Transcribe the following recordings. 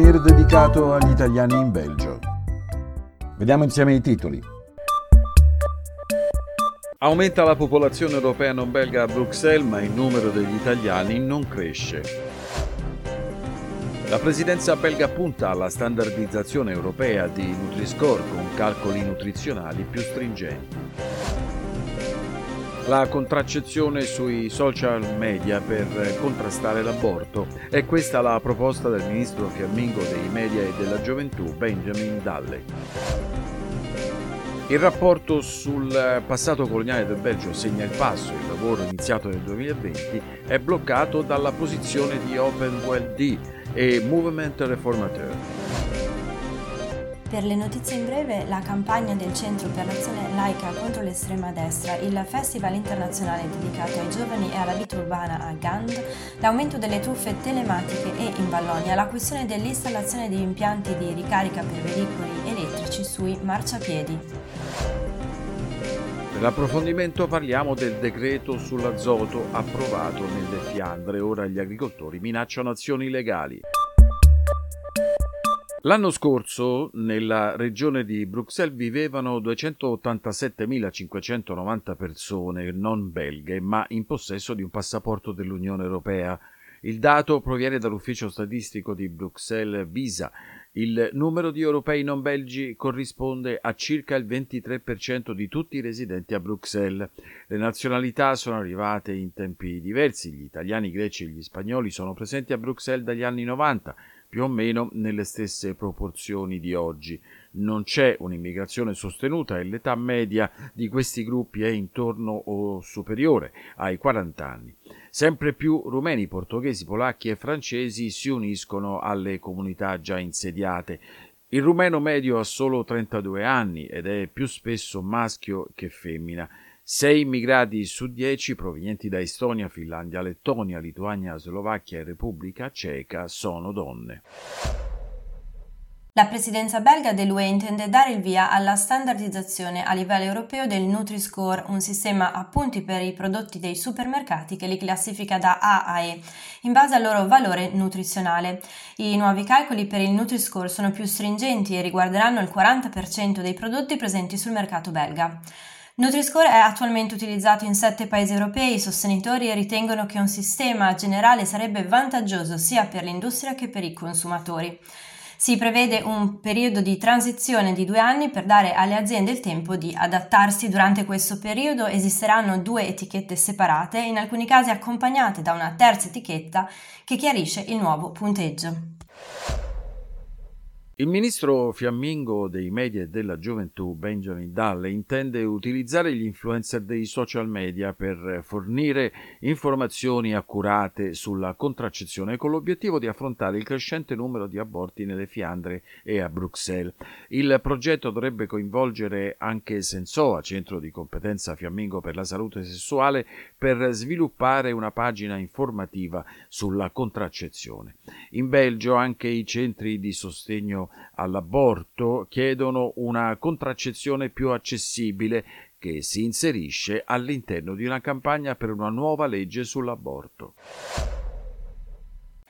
souvenir dedicato agli italiani in Belgio. Vediamo insieme i titoli. Aumenta la popolazione europea non belga a Bruxelles, ma il numero degli italiani non cresce. La presidenza belga punta alla standardizzazione europea di Nutri-Score con calcoli nutrizionali più stringenti. La contraccezione sui social media per contrastare l'aborto è questa la proposta del ministro fiammingo dei media e della gioventù Benjamin Dalle. Il rapporto sul passato coloniale del Belgio segna il passo, il lavoro iniziato nel 2020 è bloccato dalla posizione di Open D e Movement Reformateur. Per le notizie in breve, la campagna del Centro per l'azione laica contro l'estrema destra, il Festival internazionale dedicato ai giovani e alla vita urbana a Gand, l'aumento delle truffe telematiche e in Vallonia, la questione dell'installazione di impianti di ricarica per veicoli elettrici sui marciapiedi. Per l'approfondimento parliamo del decreto sull'azoto approvato nelle Fiandre. Ora gli agricoltori minacciano azioni legali. L'anno scorso nella regione di Bruxelles vivevano 287.590 persone non belghe, ma in possesso di un passaporto dell'Unione Europea. Il dato proviene dall'ufficio statistico di Bruxelles Visa il numero di europei non belgi corrisponde a circa il 23% di tutti i residenti a Bruxelles. Le nazionalità sono arrivate in tempi diversi. Gli italiani, i greci e gli spagnoli sono presenti a Bruxelles dagli anni 90, più o meno nelle stesse proporzioni di oggi. Non c'è un'immigrazione sostenuta e l'età media di questi gruppi è intorno o superiore ai 40 anni. Sempre più rumeni, portoghesi, polacchi e francesi si uniscono alle comunità già insediate. Il rumeno medio ha solo 32 anni ed è più spesso maschio che femmina. 6 immigrati su 10 provenienti da Estonia, Finlandia, Lettonia, Lituania, Slovacchia e Repubblica Ceca sono donne. La presidenza belga dell'UE intende dare il via alla standardizzazione a livello europeo del Nutri-Score, un sistema a punti per i prodotti dei supermercati che li classifica da A a E, in base al loro valore nutrizionale. I nuovi calcoli per il Nutri-Score sono più stringenti e riguarderanno il 40% dei prodotti presenti sul mercato belga. Nutri-Score è attualmente utilizzato in sette paesi europei. I sostenitori ritengono che un sistema generale sarebbe vantaggioso sia per l'industria che per i consumatori. Si prevede un periodo di transizione di due anni per dare alle aziende il tempo di adattarsi. Durante questo periodo esisteranno due etichette separate, in alcuni casi accompagnate da una terza etichetta che chiarisce il nuovo punteggio. Il ministro fiammingo dei media e della gioventù, Benjamin Dalle, intende utilizzare gli influencer dei social media per fornire informazioni accurate sulla contraccezione con l'obiettivo di affrontare il crescente numero di aborti nelle Fiandre e a Bruxelles. Il progetto dovrebbe coinvolgere anche Sensoa, centro di competenza fiammingo per la salute sessuale, per sviluppare una pagina informativa sulla contraccezione. In Belgio anche i centri di sostegno all'aborto chiedono una contraccezione più accessibile che si inserisce all'interno di una campagna per una nuova legge sull'aborto.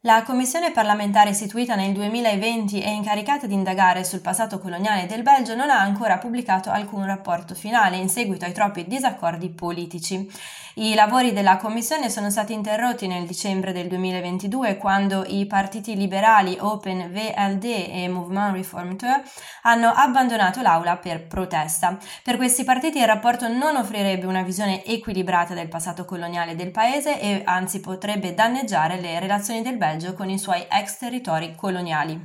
La commissione parlamentare istituita nel 2020 e incaricata di indagare sul passato coloniale del Belgio non ha ancora pubblicato alcun rapporto finale in seguito ai troppi disaccordi politici. I lavori della commissione sono stati interrotti nel dicembre del 2022 quando i partiti liberali Open, VLD e Mouvement Reformateur hanno abbandonato l'aula per protesta. Per questi partiti il rapporto non offrirebbe una visione equilibrata del passato coloniale del paese e anzi potrebbe danneggiare le relazioni del Belgio Belgio con i suoi ex territori coloniali.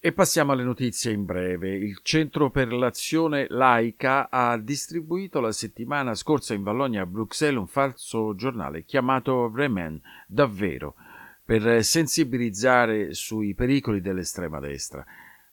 E passiamo alle notizie in breve. Il Centro per l'Azione Laica ha distribuito la settimana scorsa in Vallonia a Bruxelles un falso giornale chiamato Bremen, davvero, per sensibilizzare sui pericoli dell'estrema destra.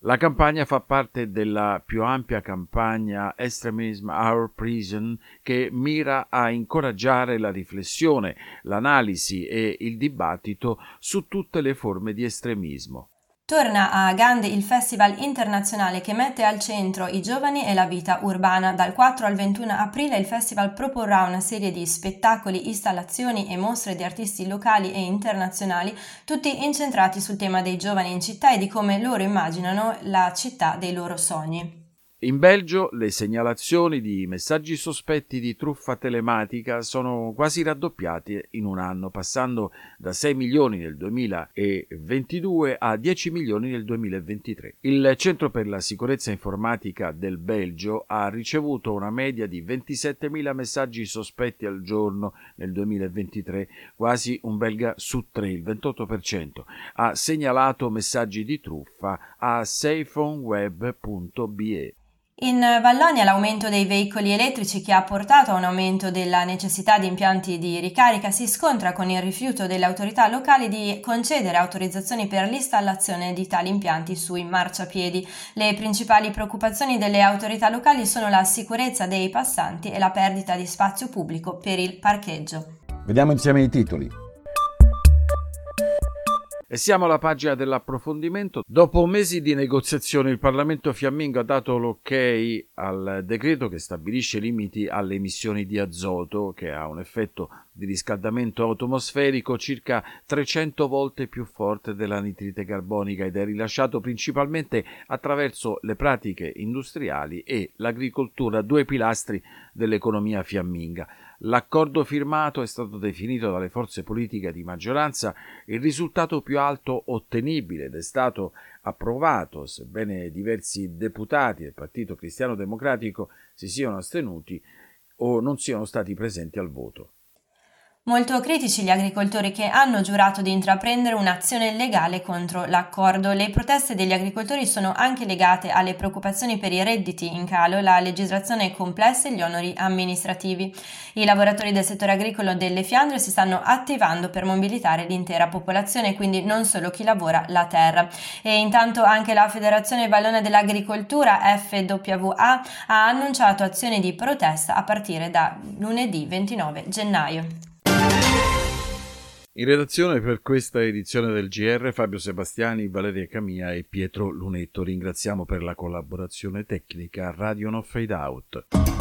La campagna fa parte della più ampia campagna Extremism Our Prison che mira a incoraggiare la riflessione, l'analisi e il dibattito su tutte le forme di estremismo. Torna a Gand il festival internazionale che mette al centro i giovani e la vita urbana. Dal 4 al 21 aprile il festival proporrà una serie di spettacoli, installazioni e mostre di artisti locali e internazionali, tutti incentrati sul tema dei giovani in città e di come loro immaginano la città dei loro sogni. In Belgio le segnalazioni di messaggi sospetti di truffa telematica sono quasi raddoppiate in un anno, passando da 6 milioni nel 2022 a 10 milioni nel 2023. Il Centro per la sicurezza informatica del Belgio ha ricevuto una media di 27.000 messaggi sospetti al giorno nel 2023, quasi un belga su tre, il 28%. Ha segnalato messaggi di truffa a safeonweb.be. In Vallonia l'aumento dei veicoli elettrici che ha portato a un aumento della necessità di impianti di ricarica si scontra con il rifiuto delle autorità locali di concedere autorizzazioni per l'installazione di tali impianti sui marciapiedi. Le principali preoccupazioni delle autorità locali sono la sicurezza dei passanti e la perdita di spazio pubblico per il parcheggio. Vediamo insieme i titoli. E siamo alla pagina dell'approfondimento. Dopo mesi di negoziazione il Parlamento fiammingo ha dato l'ok al decreto che stabilisce limiti alle emissioni di azoto che ha un effetto di riscaldamento atmosferico circa 300 volte più forte della nitrite carbonica ed è rilasciato principalmente attraverso le pratiche industriali e l'agricoltura, due pilastri dell'economia fiamminga. L'accordo firmato è stato definito dalle forze politiche di maggioranza il risultato più alto ottenibile ed è stato approvato, sebbene diversi deputati del Partito Cristiano Democratico si siano astenuti o non siano stati presenti al voto. Molto critici gli agricoltori che hanno giurato di intraprendere un'azione legale contro l'accordo. Le proteste degli agricoltori sono anche legate alle preoccupazioni per i redditi in calo, la legislazione complessa e gli onori amministrativi. I lavoratori del settore agricolo delle Fiandre si stanno attivando per mobilitare l'intera popolazione, quindi non solo chi lavora la terra. E intanto anche la Federazione Vallona dell'Agricoltura, FWA, ha annunciato azioni di protesta a partire da lunedì 29 gennaio. In redazione per questa edizione del GR Fabio Sebastiani, Valeria Camia e Pietro Lunetto. Ringraziamo per la collaborazione tecnica Radio No Fade Out.